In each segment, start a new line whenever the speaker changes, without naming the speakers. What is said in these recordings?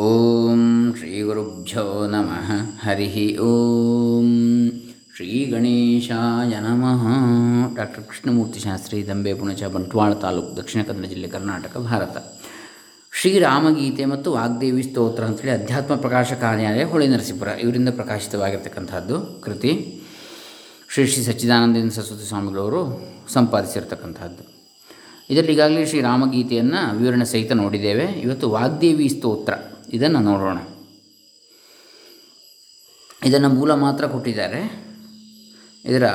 ಓಂ ಶ್ರೀ ಗುರುಭ್ಯೋ ನಮಃ ಹರಿ ಓಂ ಶ್ರೀ ಗಣೇಶಾಯ ನಮಃ ಡಾಕ್ಟರ್ ಕೃಷ್ಣಮೂರ್ತಿ ಶಾಸ್ತ್ರಿ ದಂಬೆ ಪುಣಚ ಬಂಟ್ವಾಳ ತಾಲೂಕು ದಕ್ಷಿಣ ಕನ್ನಡ ಜಿಲ್ಲೆ ಕರ್ನಾಟಕ ಭಾರತ ಶ್ರೀರಾಮಗೀತೆ ಮತ್ತು ವಾಗ್ದೇವಿ ಸ್ತೋತ್ರ ಅಂತೇಳಿ ಅಧ್ಯಾತ್ಮ ಪ್ರಕಾಶ ಕಾರ್ಯಾಲಯ, ಹೊಳೆ ನರಸೀಪುರ. ಇವರಿಂದ ಪ್ರಕಾಶಿತವಾಗಿರ್ತಕ್ಕಂಥದ್ದು ಕೃತಿ. ಶ್ರೀ ಶ್ರೀ ಸಚ್ಚಿದಾನಂದೇಂದ್ರ ಸರಸ್ವತಿ ಸ್ವಾಮಿಗಳವರು ಸಂಪಾದಿಸಿರ್ತಕ್ಕಂಥದ್ದು. ಇದರಲ್ಲಿ ಈಗಾಗಲೇ ಶ್ರೀ ರಾಮಗೀತೆಯನ್ನು ವಿವರಣೆ ಸಹಿತ ನೋಡಿದ್ದೇವೆ. ಇವತ್ತು ವಾಗ್ದೇವಿ ಸ್ತೋತ್ರ. ಇದನ್ನು ನೋಡೋಣ. ಇದನ್ನು ಮೂಲ ಮಾತ್ರ ಕೊಟ್ಟಿದ್ದಾರೆ. ಇದರ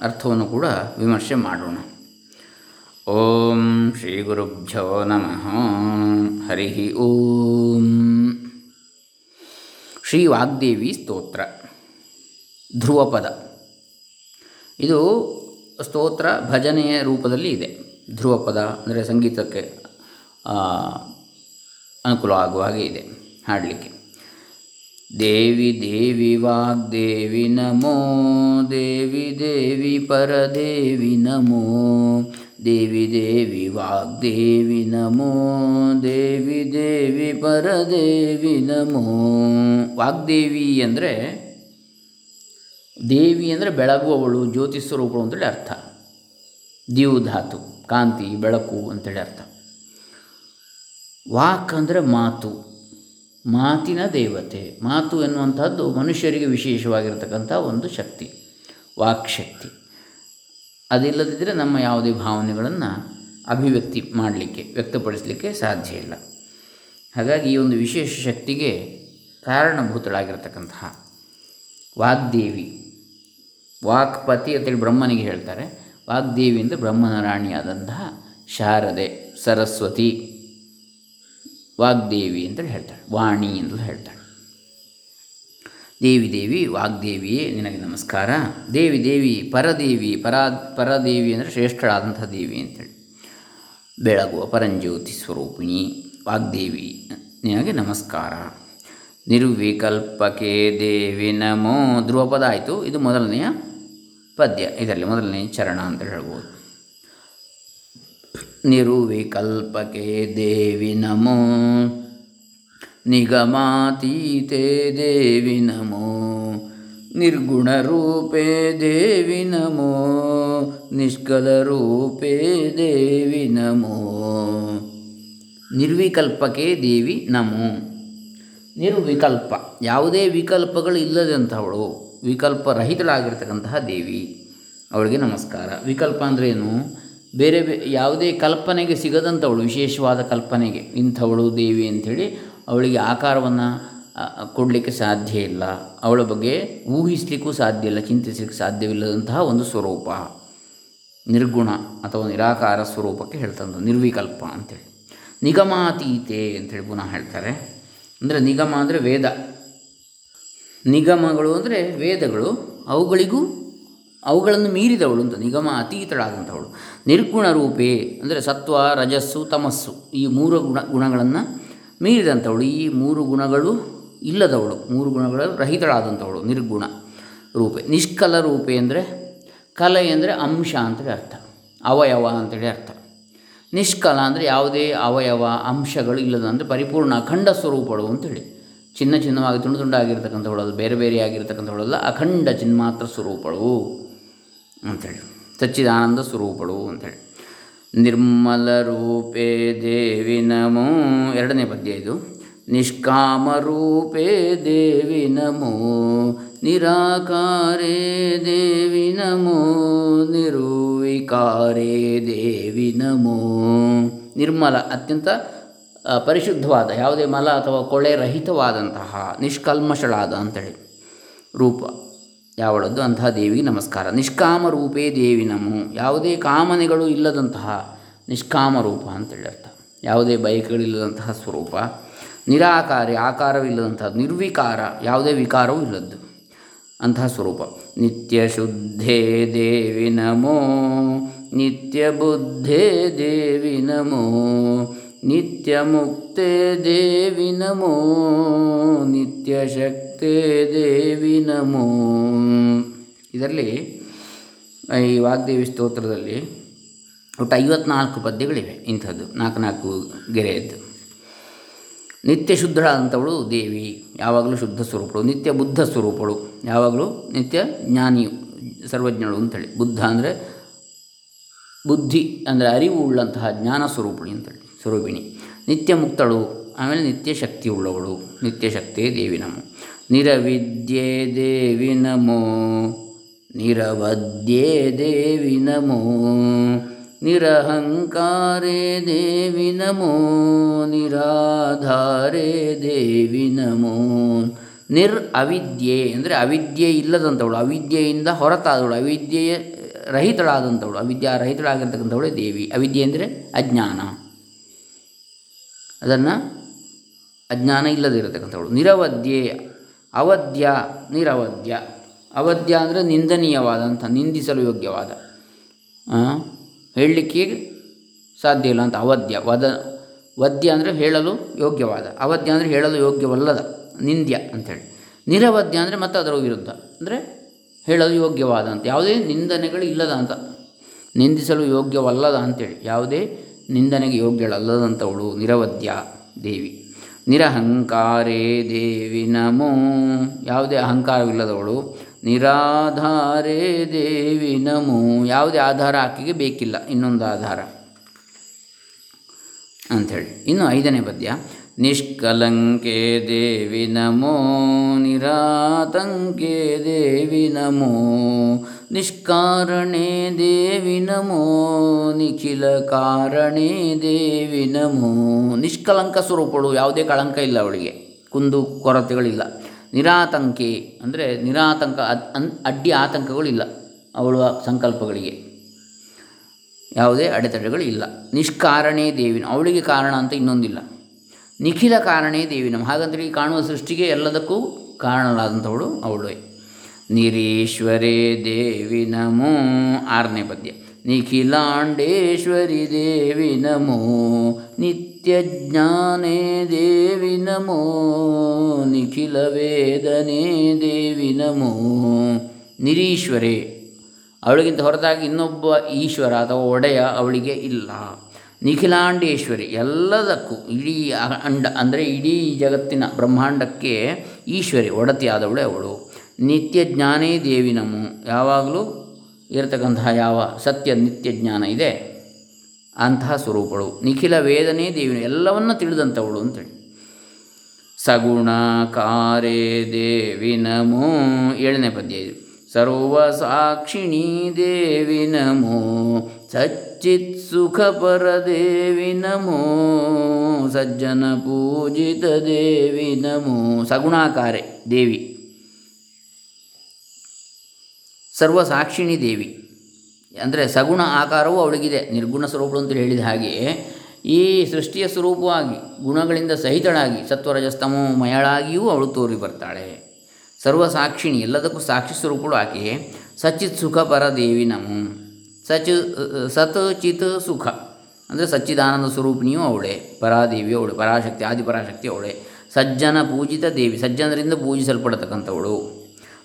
ಅರ್ಥವನ್ನು ಕೂಡ ವಿಮರ್ಶೆ ಮಾಡೋಣ. ಓಂ ಶ್ರೀ ಗುರುಭ್ಯೋ ನಮಃ. ಹರಿ ಓಂ. ಶ್ರೀ ವಾಗ್ದೇವಿ ಸ್ತೋತ್ರ. ಧ್ರುವಪದ. ಇದು ಸ್ತೋತ್ರ ಭಜನೆಯ ರೂಪದಲ್ಲಿ ಇದೆ. ಧ್ರುವಪದ ಅಂದರೆ ಸಂಗೀತಕ್ಕೆ ಅನುಕೂಲ ಆಗುವ ಹಾಗೆ ಇದೆ. ಹಾಡಲಿಕ್ಕೆ. ದೇವಿ ದೇವಿ ವಾಗ್ದೇವಿ ನಮೋ, ದೇವಿ ದೇವಿ ಪರದೇವಿ ನಮೋ, ದೇವಿ ದೇವಿ ವಾಗ್ದೇವಿ ನಮೋ, ದೇವಿ ದೇವಿ ಪರದೇವಿ ನಮೋ. ವಾಗ್ದೇವಿ ಅಂದರೆ ದೇವಿ ಅಂದರೆ ಬೆಳಗುವವಳು, ಜ್ಯೋತಿ ಸ್ವರೂಪಳು ಅಂತೇಳಿ ಅರ್ಥ. ದಿವು ಕಾಂತಿ, ಬೆಳಕು ಅಂತೇಳಿ ಅರ್ಥ. ವಾಕ್ ಅಂದರೆ ಮಾತು. ಮಾತಿನ ದೇವತೆ. ಮಾತು ಎನ್ನುವಂಥದ್ದು ಮನುಷ್ಯರಿಗೆ ವಿಶೇಷವಾಗಿರತಕ್ಕಂಥ ಒಂದು ಶಕ್ತಿ, ವಾಕ್ಶಕ್ತಿ. ಅದಿಲ್ಲದಿದ್ದರೆ ನಮ್ಮ ಯಾವುದೇ ಭಾವನೆಗಳನ್ನು ಅಭಿವ್ಯಕ್ತಿ ಮಾಡಲಿಕ್ಕೆ, ವ್ಯಕ್ತಪಡಿಸಲಿಕ್ಕೆ ಸಾಧ್ಯ ಇಲ್ಲ. ಹಾಗಾಗಿ ಈ ಒಂದು ವಿಶೇಷ ಶಕ್ತಿಗೆ ಕಾರಣಭೂತಳಾಗಿರ್ತಕ್ಕಂತಹ ವಾಗ್ದೇವಿ, ವಾಕ್ಪತಿ ಅಂತೇಳಿ ಬ್ರಹ್ಮನಿಗೆ ಹೇಳ್ತಾರೆ. ವಾಗ್ದೇವಿ ಅಂದರೆ ಬ್ರಹ್ಮನ ರಾಣಿಯಾದಂತಹ ಶಾರದೆ, ಸರಸ್ವತಿ. ವಾಗ್ದೇವಿ ಅಂತೇಳಿ ಹೇಳ್ತಾಳೆ. ವಾಣಿ ಅಂತಲೂ ಹೇಳ್ತಾಳೆ. ದೇವಿ ದೇವಿ, ವಾಗ್ದೇವಿಯೇ, ನಿನಗೆ ನಮಸ್ಕಾರ. ದೇವಿ ದೇವಿ, ಪರದೇವಿ, ಪರಾ, ಪರದೇವಿ ಅಂದರೆ ಶ್ರೇಷ್ಠಳಾದಂಥ ದೇವಿ ಅಂತೇಳಿ. ಬೆಳಗುವ ಪರಂಜ್ಯೋತಿ ಸ್ವರೂಪಿಣಿ, ವಾಗ್ದೇವಿ, ನಿನಗೆ ನಮಸ್ಕಾರ. ನಿರ್ವಿಕಲ್ಪಕೆ ದೇವಿ ನಮೋ ಧ್ರುವಪದ ಆಯಿತು. ಇದು ಮೊದಲನೆಯ ಪದ್ಯ. ಇದರಲ್ಲಿ ಮೊದಲನೆಯ ಚರಣ ಅಂತ ಹೇಳ್ಬೋದು. ನಿರುವಿಕಲ್ಪಕೆ ದೇವಿ ನಮೋ. ನಿಗಮಾತೀತೆ ದೇವಿ ನಮೋ. ನಿರ್ಗುಣರೂಪೇ ದೇವಿ ನಮೋ. ನಿಷ್ಕಲರೂಪೇ ದೇವಿ ನಮೋ. ನಿರ್ವಿಕಲ್ಪಕೆ ದೇವಿ ನಮೋ. ನಿರ್ವಿಕಲ್ಪ, ಯಾವುದೇ ವಿಕಲ್ಪಗಳು ಇಲ್ಲದಂಥವಳು, ವಿಕಲ್ಪರಹಿತಳಾಗಿರ್ತಕ್ಕಂತಹ ದೇವಿ. ಅವಳಿಗೆ ನಮಸ್ಕಾರ. ವಿಕಲ್ಪ ಅಂದರೆ ಏನು? ಬೇರೆ ಬೇ, ಯಾವುದೇ ಕಲ್ಪನೆಗೆ ಸಿಗದಂಥವಳು, ವಿಶೇಷವಾದ ಕಲ್ಪನೆಗೆ, ಇಂಥವಳು ದೇವಿ ಅಂಥೇಳಿ ಅವಳಿಗೆ ಆಕಾರವನ್ನು ಕೊಡಲಿಕ್ಕೆ ಸಾಧ್ಯ ಇಲ್ಲ. ಅವಳ ಬಗ್ಗೆ ಊಹಿಸಲಿಕ್ಕೂ ಸಾಧ್ಯ ಇಲ್ಲ, ಚಿಂತಿಸ್ಲಿಕ್ಕೆ ಸಾಧ್ಯವಿಲ್ಲದಂತಹ ಒಂದು ಸ್ವರೂಪ. ನಿರ್ಗುಣ ಅಥವಾ ನಿರಾಕಾರ ಸ್ವರೂಪಕ್ಕೆ ಹೇಳ್ತಂಥ ನಿರ್ವಿಕಲ್ಪ ಅಂಥೇಳಿ. ನಿಗಮಾತೀತೆ ಅಂಥೇಳಿ ಪುನಃ ಹೇಳ್ತಾರೆ. ಅಂದರೆ ನಿಗಮ ಅಂದರೆ ವೇದ. ನಿಗಮಗಳು ಅಂದರೆ ವೇದಗಳು, ಅವುಗಳಿಗೂ ಅವುಗಳನ್ನು ಮೀರಿದವಳು ಅಂತ, ನಿಗಮ ಅತೀತಳಾದಂಥವಳು. ನಿರ್ಗುಣ ರೂಪೇ ಅಂದರೆ ಸತ್ವ, ರಜಸ್ಸು, ತಮಸ್ಸು ಈ ಮೂರು ಗುಣ, ಗುಣಗಳನ್ನು ಮೀರಿದಂಥವಳು. ಈ ಮೂರು ಗುಣಗಳು ಇಲ್ಲದವಳು, ಮೂರು ಗುಣಗಳ ರಹಿತಳಾದಂಥವಳು, ನಿರ್ಗುಣ ರೂಪೆ. ನಿಷ್ಕಲ ರೂಪೆ ಅಂದರೆ ಕಲೆ ಅಂದರೆ ಅಂಶ ಅಂತೇಳಿ ಅರ್ಥ, ಅವಯವ ಅಂತೇಳಿ ಅರ್ಥ. ನಿಷ್ಕಲ ಅಂದರೆ ಯಾವುದೇ ಅವಯವ, ಅಂಶಗಳು ಇಲ್ಲದ ಅಂದರೆ ಪರಿಪೂರ್ಣ ಅಖಂಡ ಸ್ವರೂಪಗಳು ಅಂತೇಳಿ ಚಿನ್ನ ಚಿನ್ನವಾಗಿ ತುಂಡು ತುಂಡಾಗಿರ್ತಕ್ಕಂಥವಳಲ್ಲ ಬೇರೆ ಬೇರೆ ಆಗಿರ್ತಕ್ಕಂಥವಳಲ್ಲ, ಅಖಂಡ ಚಿನ್ಮಾತ್ರ ಸ್ವರೂಪಗಳು ಅಂಥೇಳಿ ಸಚ್ಚಿದಾನಂದ ಸ್ವರೂಪಗಳು ಅಂಥೇಳಿ ನಿರ್ಮಲ ರೂಪೇ ದೇವಿ ನಮೋ, ಎರಡನೇ ಪದ್ಯ ಇದು. ನಿಷ್ಕಾಮ ರೂಪೇ ದೇವಿ ನಮೋ, ನಿರಾಕಾರೇ ದೇವಿ ನಮೋ, ನಿರೂವಿಕಾರೇ ದೇವಿ ನಮೋ. ನಿರ್ಮಲ ಅತ್ಯಂತ ಪರಿಶುದ್ಧವಾದ, ಯಾವುದೇ ಮಲ ಅಥವಾ ಕೊಳೆ ರಹಿತವಾದಂತಹ, ನಿಷ್ಕಲ್ಮಶಳಾದ ಅಂತೇಳಿ ರೂಪ. ಯಾವಳದ್ದು? ಅಂತಹ ದೇವಿಗೆ ನಮಸ್ಕಾರ. ನಿಷ್ಕಾಮ ರೂಪೇ ದೇವಿ ನಮೋ. ಯಾವುದೇ ಕಾಮನೆಗಳು ಇಲ್ಲದಂತಹ ನಿಷ್ಕಾಮ ರೂಪ ಅಂತೇಳಿ ಅರ್ಥ ಯಾವುದೇ ಬಯಕೆಗಳಿಲ್ಲದಂತಹ ಸ್ವರೂಪ. ನಿರಾಕಾರಿ, ಆಕಾರವಿಲ್ಲದಂತಹ ನಿರ್ವಿಕಾರ, ಯಾವುದೇ ವಿಕಾರವೂ ಇಲ್ಲದ್ದು. ಅಂತಹ ಸ್ವರೂಪ. ನಿತ್ಯ ಶುದ್ಧೇ ದೇವಿ ನಮೋ. ನಿತ್ಯ ಬುದ್ಧೇ ದೇವಿ ನಮೋ. ನಿತ್ಯ ಮುಕ್ತೇ ದೇವಿ ನಮೋ. ನಿತ್ಯ ಶಕ್ತೇ ದೇವಿ ನಮೋ. ಇದರಲ್ಲಿ, ಈ ವಾಗ್ದೇವಿ ಸ್ತೋತ್ರದಲ್ಲಿ ಒಟ್ಟು ಐವತ್ನಾಲ್ಕು ಪದ್ಯಗಳಿವೆ. ಇಂಥದ್ದು ನಾಲ್ಕು ನಾಲ್ಕು ಗೆರೆಯದ್ದು. ನಿತ್ಯ ಶುದ್ಧಳಾದಂಥವಳು ದೇವಿ, ಯಾವಾಗಲೂ ಶುದ್ಧ ಸ್ವರೂಪಳು. ನಿತ್ಯ ಬುದ್ಧ ಸ್ವರೂಪಳು, ಯಾವಾಗಲೂ ನಿತ್ಯ ಜ್ಞಾನಿಯು ಸರ್ವಜ್ಞಳು ಅಂತೇಳಿ. ಬುದ್ಧ ಅಂದರೆ ಬುದ್ಧಿ, ಅಂದರೆ ಅರಿವು ಉಳ್ಳಂತಹ ಜ್ಞಾನ ಸ್ವರೂಪಿಣಿ ಅಂತೇಳಿ, ಸ್ವರೂಪಿಣಿ. ನಿತ್ಯ ಮುಕ್ತಳು, ಆಮೇಲೆ ನಿತ್ಯ ಶಕ್ತಿ ಉಳ್ಳವಳು. ನಿತ್ಯ ಶಕ್ತಿ ದೇವಿ ನಮೋ. ನಿರವಿದ್ಯೆ ದೇವಿ ನಮೋ, ನಿರವದ್ಯೆ ದೇವಿ ನಮೋ, ನಿರಹಂಕಾರೇ ದೇವಿ ನಮೋ, ನಿರಾಧಾರೇ ದೇವಿ ನಮೋ. ನಿರ್ ಅವಿದ್ಯೆ ಅಂದರೆ ಅವಿದ್ಯೆ ಇಲ್ಲದಂಥವಳು, ಅವಿದ್ಯೆಯಿಂದ ಹೊರತಾದವಳು, ಅವಿದ್ಯೆಯ ರಹಿತಳಾದಂಥವಳು, ಅವಿದ್ಯಾ ರಹಿತಳಾಗಿರ್ತಕ್ಕಂಥವಳೆ ದೇವಿ. ಅವಿದ್ಯೆ ಅಂದರೆ ಅಜ್ಞಾನ. ಅದನ್ನು ಅಜ್ಞಾನ ಇಲ್ಲದಿರತಕ್ಕಂಥವಳು ನಿರವದ್ಯೆ ಅವಧ್ಯ ನಿರವಧ್ಯ. ಅವಧ್ಯ ಅಂದರೆ ನಿಂದನೀಯವಾದಂಥ, ನಿಂದಿಸಲು ಯೋಗ್ಯವಾದ. ಹೇಳಲಿಕ್ಕೆ ಸಾಧ್ಯ ಇಲ್ಲ ಅಂತ ಅವಧ್ಯ. ವದ, ವದ್ಯ ಅಂದರೆ ಹೇಳಲು ಯೋಗ್ಯವಾದ. ಅವಧ್ಯ ಅಂದರೆ ಹೇಳಲು ಯೋಗ್ಯವಲ್ಲದ, ನಿಂದ್ಯ ಅಂಥೇಳಿ. ನಿರವಧ್ಯ ಅಂದರೆ ಮತ್ತೆ ಅದರ ವಿರುದ್ಧ. ಅಂದರೆ ಹೇಳಲು ಯೋಗ್ಯವಾದ ಅಂತ. ಯಾವುದೇ ನಿಂದನೆಗಳು ಇಲ್ಲದ ಅಂತ. ನಿಂದಿಸಲು ಯೋಗ್ಯವಲ್ಲದ ಅಂಥೇಳಿ. ಯಾವುದೇ ನಿಂದನೆಗೆ ಯೋಗ್ಯಳಲ್ಲದಂಥವಳು ನಿರವಧ್ಯ ದೇವಿ. ನಿರಹಂಕಾರೇ ದೇವಿ ನಮೋ. ಯಾವುದೇ ಅಹಂಕಾರವಿಲ್ಲದವಳು, ನಿರಾಧಾರೇ ದೇವಿ ನಮೋ. ಯಾವುದೇ ಆಧಾರ ಆಕೆಗೆ ಬೇಕಿಲ್ಲ, ಇನ್ನೊಂದು ಆಧಾರ ಅಂಥೇಳಿ. ಇನ್ನು ಐದನೇ ಪದ್ಯ, ನಿಷ್ಕಲಂಕೆ ದೇವಿ ನಮೋ, ನಿರಾತಂಕೆ ದೇವಿ ನಮೋ. ನಿಷ್ಕಾರಣೆ ದೇವಿ ನಮೋ ನಿಖಿಲ ಕಾರಣೇ ದೇವಿ ನಮೋ ನಿಷ್ಕಲಂಕ ಸ್ವರೂಪಳು ಯಾವುದೇ ಕಳಂಕ ಇಲ್ಲ ಅವಳಿಗೆ. ಕುಂದು ಕೊರತೆಗಳಿಲ್ಲ. ನಿರಾತಂಕೆ ಅಂದರೆ ನಿರಾತಂಕ ಅಡ್ಡಿ ಆತಂಕಗಳಿಲ್ಲ ಅವಳ ಸಂಕಲ್ಪಗಳಿಗೆ. ಯಾವುದೇ ಅಡೆತಡೆಗಳು ಇಲ್ಲ. ನಿಷ್ಕಾರಣೇ ದೇವಿನ, ಅವಳಿಗೆ ಕಾರಣ ಅಂತ ಇನ್ನೊಂದಿಲ್ಲ. ನಿಖಿಲ ಕಾರಣೇ ದೇವಿನ ಹಾಗಂದ್ರೆ ಈ ಕಾಣುವ ಸೃಷ್ಟಿಗೆ ಎಲ್ಲದಕ್ಕೂ ಕಾರಣಲಾದಂಥವಳು ಅವಳು. ನಿರೀಶ್ವರೇ ದೇವಿ ನಮೋ. ಆರನೇ ಪದ್ಯ. ನಿಖಿಲಾಂಡೇಶ್ವರಿ ದೇವಿ ನಮೋ. ನಿತ್ಯ ಜ್ಞಾನೇ ದೇವಿ ನಮೋ. ನಿಖಿಲ ವೇದನೆ ದೇವಿ ನಮೋ. ನಿರೀಶ್ವರೇ. ಅವಳಿಗಿಂತ ಹೊರತಾಗಿ ಇನ್ನೊಬ್ಬ ಈಶ್ವರ ಅಥವಾ ಒಡೆಯ ಅವಳಿಗೆ ಇಲ್ಲ. ನಿಖಿಲಾಂಡೇಶ್ವರಿ ಎಲ್ಲದಕ್ಕೂ ಇಡೀ ಅಂಡ ಅಂದರೆ ಇಡೀ ಜಗತ್ತಿನ ಬ್ರಹ್ಮಾಂಡಕ್ಕೆ ಈಶ್ವರಿ ಒಡತಿಯಾದವಳೆ ಅವಳು. ನಿತ್ಯ ಜ್ಞಾನೇ ದೇವಿ ನಮ್ಮ ಯಾವಾಗಲೂ ಇರತಕ್ಕಂತಹ ಯಾವ ಸತ್ಯ ನಿತ್ಯ ಜ್ಞಾನ ಇದೆ, ಅಂತಹ ಸ್ವರೂಪಳು ನಿಖಿಲ ವೇದನೆ ದೇವಿನ ಎಲ್ಲವನ್ನ ತಿಳಿದಂಥವಳು ಅಂತೇಳಿ. ಸಗುಣಕಾರೇ ದೇವಿ ನಮೋ. ಏಳನೇ ಪದ್ಯ ಇದು ಸರ್ವ ಸಾಕ್ಷಿಣಿ ದೇವಿ ನಮೋ. ಸಚ್ಚಿತ್ ಸುಖಪರ ದೇವಿ ನಮೋ. ಸಜ್ಜನ ಪೂಜಿತ ದೇವಿ ನಮೋ. ಸಗುಣಾಕಾರೆ ದೇವಿ. ಸರ್ವ ಸಾಕ್ಷಿಣಿ ದೇವಿ. ಅಂದರೆ ಸಗುಣ ಆಕಾರವೂ ಅವಳಿಗಿದೆ, ನಿರ್ಗುಣ ಸ್ವರೂಪಗಳು ಅಂತ ಹೇಳಿದ ಹಾಗೆ, ಈ ಸೃಷ್ಟಿಯ ಸ್ವರೂಪವಾಗಿ, ಗುಣಗಳಿಂದ ಸಹಿತಳಾಗಿ, ಸತ್ವರಜಸ್ತಮೋ ಮಯಳಾಗಿಯೂ ಅವಳು ತೋರಿ ಬರ್ತಾಳೆ. ಸರ್ವ ಸಾಕ್ಷಿಣಿ, ಎಲ್ಲದಕ್ಕೂ ಸಾಕ್ಷಿ ಸ್ವರೂಪಗಳು ಆಕೆ ಸಚಿತ್ ಸುಖ ಪರ ದೇವಿ ನಮೋ. ಸಚ್ ಸತ್ ಚಿತ್ ಸುಖ. ಅಂದರೆ ಸಚ್ಚಿದಾನಂದ ಸ್ವರೂಪಿಣಿಯೂ ಅವಳೆ ಪರಾದೇವಿ ಅವಳು, ಪರಾಶಕ್ತಿ, ಆದಿಪರಾಶಕ್ತಿ ಅವಳೆ, ಸಜ್ಜನ ಪೂಜಿತ ದೇವಿ, ಸಜ್ಜನರಿಂದ ಪೂಜಿಸಲ್ಪಡತಕ್ಕಂಥವಳು.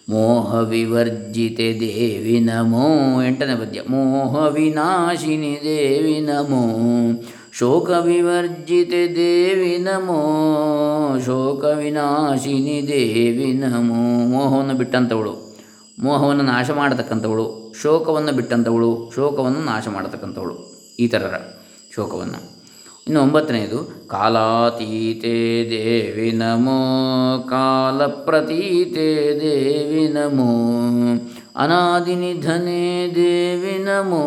ಮೋಹ ವಿವರ್ಜಿತೆ ದೇವಿ ನಮೋ. ಎಂಟನೇ ಪದ್ಯ. ಮೋಹವಿನಾಶಿನಿ ದೇವಿ ನಮೋ. ಶೋಕ ವಿವರ್ಜಿತೆ ದೇವಿ ನಮೋ. ಶೋಕವಿನಾಶಿನಿ ದೇವಿ ನಮೋ. ಮೋಹವನ್ನು ಬಿಟ್ಟಂಥವಳು ಮೋಹವನ್ನು ನಾಶ ಮಾಡತಕ್ಕಂಥವಳು ಶೋಕವನ್ನು ಬಿಟ್ಟಂಥವಳು ಶೋಕವನ್ನು ನಾಶ ಮಾಡತಕ್ಕಂಥವಳು ಈ ಥರರ ಶೋಕವನ್ನು. ಇನ್ನು ಒಂಬತ್ತನೆಯದು ಕಾಲಾತೀತೆ ದೇವಿ ನಮೋ, ಕಾಲಪ್ರತೀತೆ ದೇವಿ ನಮೋ ಅನಾದಿನಿಧನೆ ದೇವಿ ನಮೋ,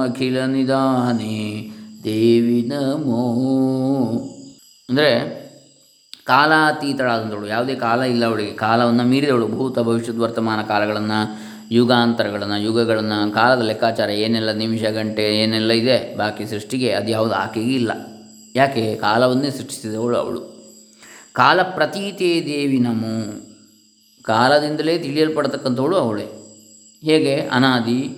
ಅಖಿಲ ನಿಧಾನೆ ದೇವಿ ನಮೋ. ಅಂದರೆ ಕಾಲಾತೀತಳಾದಂಥವಳು, ಯಾವುದೇ ಕಾಲ ಇಲ್ಲ ಅವಳಿಗೆ, ಕಾಲವನ್ನು ಮೀರಿದವಳು, ಭೂತ ಭವಿಷ್ಯದ ವರ್ತಮಾನ ಕಾಲಗಳನ್ನು ಯುಗಾಂತರಗಳನ್ನು, ಯುಗಗಳನ್ನು, ಕಾಲದ ಲೆಕ್ಕಾಚಾರ, ಏನೆಲ್ಲ ನಿಮಿಷ, ಗಂಟೆ, ಏನೆಲ್ಲ ಇದೆ, ಬಾಕಿ ಸೃಷ್ಟಿಗೆ ಅದು ಯಾವುದು ಆಕೆಗೆ ಇಲ್ಲ. ಯಾಕೆ? ಕಾಲವನ್ನೇ ಸೃಷ್ಟಿಸಿದವಳು ಅವಳು. ಕಾಲ ಪ್ರತೀತೇ ದೇವಿ ನಮೋ. ಕಾಲದಿಂದಲೇ ತಿಳಿಯಲ್ಪಡತಕ್ಕಂಥವಳು ಅವಳೇ. ಹೇಗೆ? ಅನಾದಿ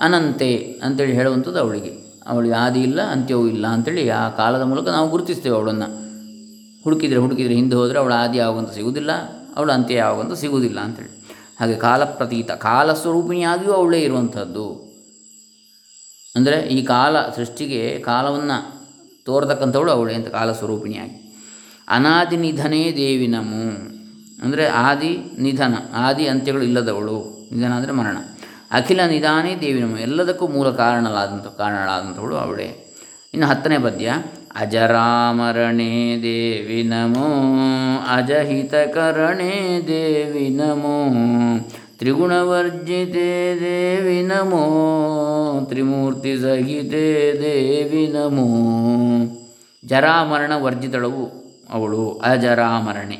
ಅನಂತೆ ಅಂತೇಳಿ ಹೇಳುವಂಥದ್ದು ಅವಳಿಗೆ. ಅವಳಿಗೆ ಆದಿ ಇಲ್ಲ, ಅಂತ್ಯವೂ ಇಲ್ಲ ಅಂತೇಳಿ ಆ ಕಾಲದ ಮೂಲಕ ನಾವು ಗುರುತಿಸ್ತೇವೆ ಅವಳನ್ನು. ಹುಡುಕಿದರೆ ಹುಡುಕಿದರೆ ಹಿಂದೆ ಹೋದರೆ ಅವಳು ಆದಿ ಯಾವಾಗಂತ ಸಿಗುವುದಿಲ್ಲ, ಅವಳ ಅಂತ್ಯ ಯಾವಾಗಂತ ಸಿಗುವುದಿಲ್ಲ ಅಂಥೇಳಿ ಹಾಗೆ ಕಾಲ ಪ್ರತೀತ, ಕಾಲ ಸ್ವರೂಪಿಣಿಯಾಗಿಯೂ ಅವಳೇ ಇರುವಂಥದ್ದು. ಅಂದರೆ ಈ ಕಾಲ ಸೃಷ್ಟಿಗೆ ಕಾಲವನ್ನು ತೋರ್ತಕ್ಕಂಥವಳು ಅವಳೇ ಅಂತ ಕಾಲಸ್ವರೂಪಿಣಿಯಾಗಿ ಅನಾದಿ ನಿಧನೇ ದೇವಿ ನಮು. ಅಂದರೆ ಆದಿ ನಿಧನ, ಆದಿ ಅಂತ್ಯಗಳು ಇಲ್ಲದವಳು. ನಿಧನ ಅಂದರೆ ಮರಣ. ಅಖಿಲ ನಿಧಾನೇ ದೇವಿ ನಮು. ಎಲ್ಲದಕ್ಕೂ ಮೂಲ ಕಾರಣಲಾದಂಥ ಕಾರಣಳಾದಂಥವಳು ಅವಳೇ. ಇನ್ನು ಹತ್ತನೇ ಪದ್ಯ. ಅಜರಾಮರಣೇ ದೇವಿ ನಮೋ, ಅಜಹಿತಕರಣೇ ದೇವಿ ನಮೋ, ತ್ರಿಗುಣವರ್ಜಿತೆ ದೇವಿ ನಮೋ, ತ್ರಿಮೂರ್ತಿ ಸಹಿತೆ ದೇವಿ ನಮೋ. ಜರಾಮರಣ ವರ್ಜಿತಳವು ಅವಳು ಅಜರಾಮರಣೆ.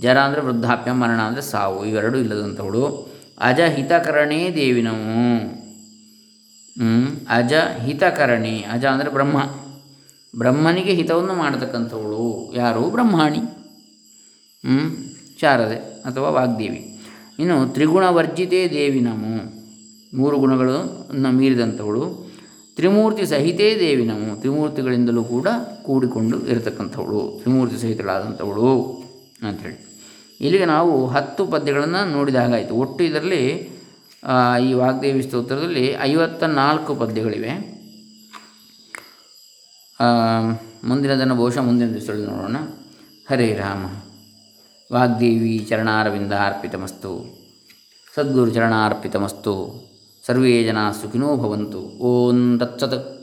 ಜರ ಅಂದರೆ ವೃದ್ಧಾಪ್ಯ, ಮರಣ ಅಂದರೆ ಸಾವು, ಇವೆರಡೂ ಇಲ್ಲದಂಥವಳು ಅಜಹಿತಕರಣೇ ದೇವಿ ನಮೋ. ಅಜ ಹಿತಕರಣಿ ಅಜ ಅಂದರೆ ಬ್ರಹ್ಮ. ಬ್ರಹ್ಮನಿಗೆ ಹಿತವನ್ನು ಮಾಡತಕ್ಕಂಥವಳು ಯಾರು? ಬ್ರಹ್ಮಾಣಿ. ಹ್ಮ್. ಶಾರದೆ ಅಥವಾ ವಾಗ್ದೇವಿ. ಇನ್ನು ತ್ರಿಗುಣವರ್ಜಿತೇ ದೇವಿ ನಮೋ. ಮೂರು ಗುಣಗಳನ್ನು ಮೀರಿದಂಥವಳು. ತ್ರಿಮೂರ್ತಿ ಸಹಿತೇ ದೇವಿ ನಮೋ. ತ್ರಿಮೂರ್ತಿಗಳಿಂದಲೂ ಕೂಡ ಕೂಡಿಕೊಂಡು ಇರತಕ್ಕಂಥವಳು. ತ್ರಿಮೂರ್ತಿ ಸಹಿತಳಾದಂಥವಳು ಅಂಥೇಳಿ. ಇಲ್ಲಿಗೆ ನಾವು ಹತ್ತು ಪದ್ಯಗಳನ್ನು ನೋಡಿದಾಗಾಯಿತು ಒಟ್ಟು ಇದರಲ್ಲಿ ಈ ವಾಗ್ದೇವಿ ಸ್ತೋತ್ರದಲ್ಲಿ ಐವತ್ತ ನಾಲ್ಕು ಪದ್ಯಗಳಿವೆ. ಮುಂದಿನದನ್ನು ಬಹುಶಃ ಮುಂದಿನ ದಿವಸದಲ್ಲಿ ನೋಡೋಣ. ಹರೇ ರಾಮ. ವಾಗ್ದೇವಿ ಚರಣಾರವಿಂದ ಅರ್ಪಿತಮಸ್ತು. ಸದ್ಗುರು ಚರಣಾರ್ಪಿತಮಸ್ತು. ಸರ್ವೇ ಜನ ಸುಖಿನೋ ಭವಂತು. ಓಂ ತತ್ಸತ್.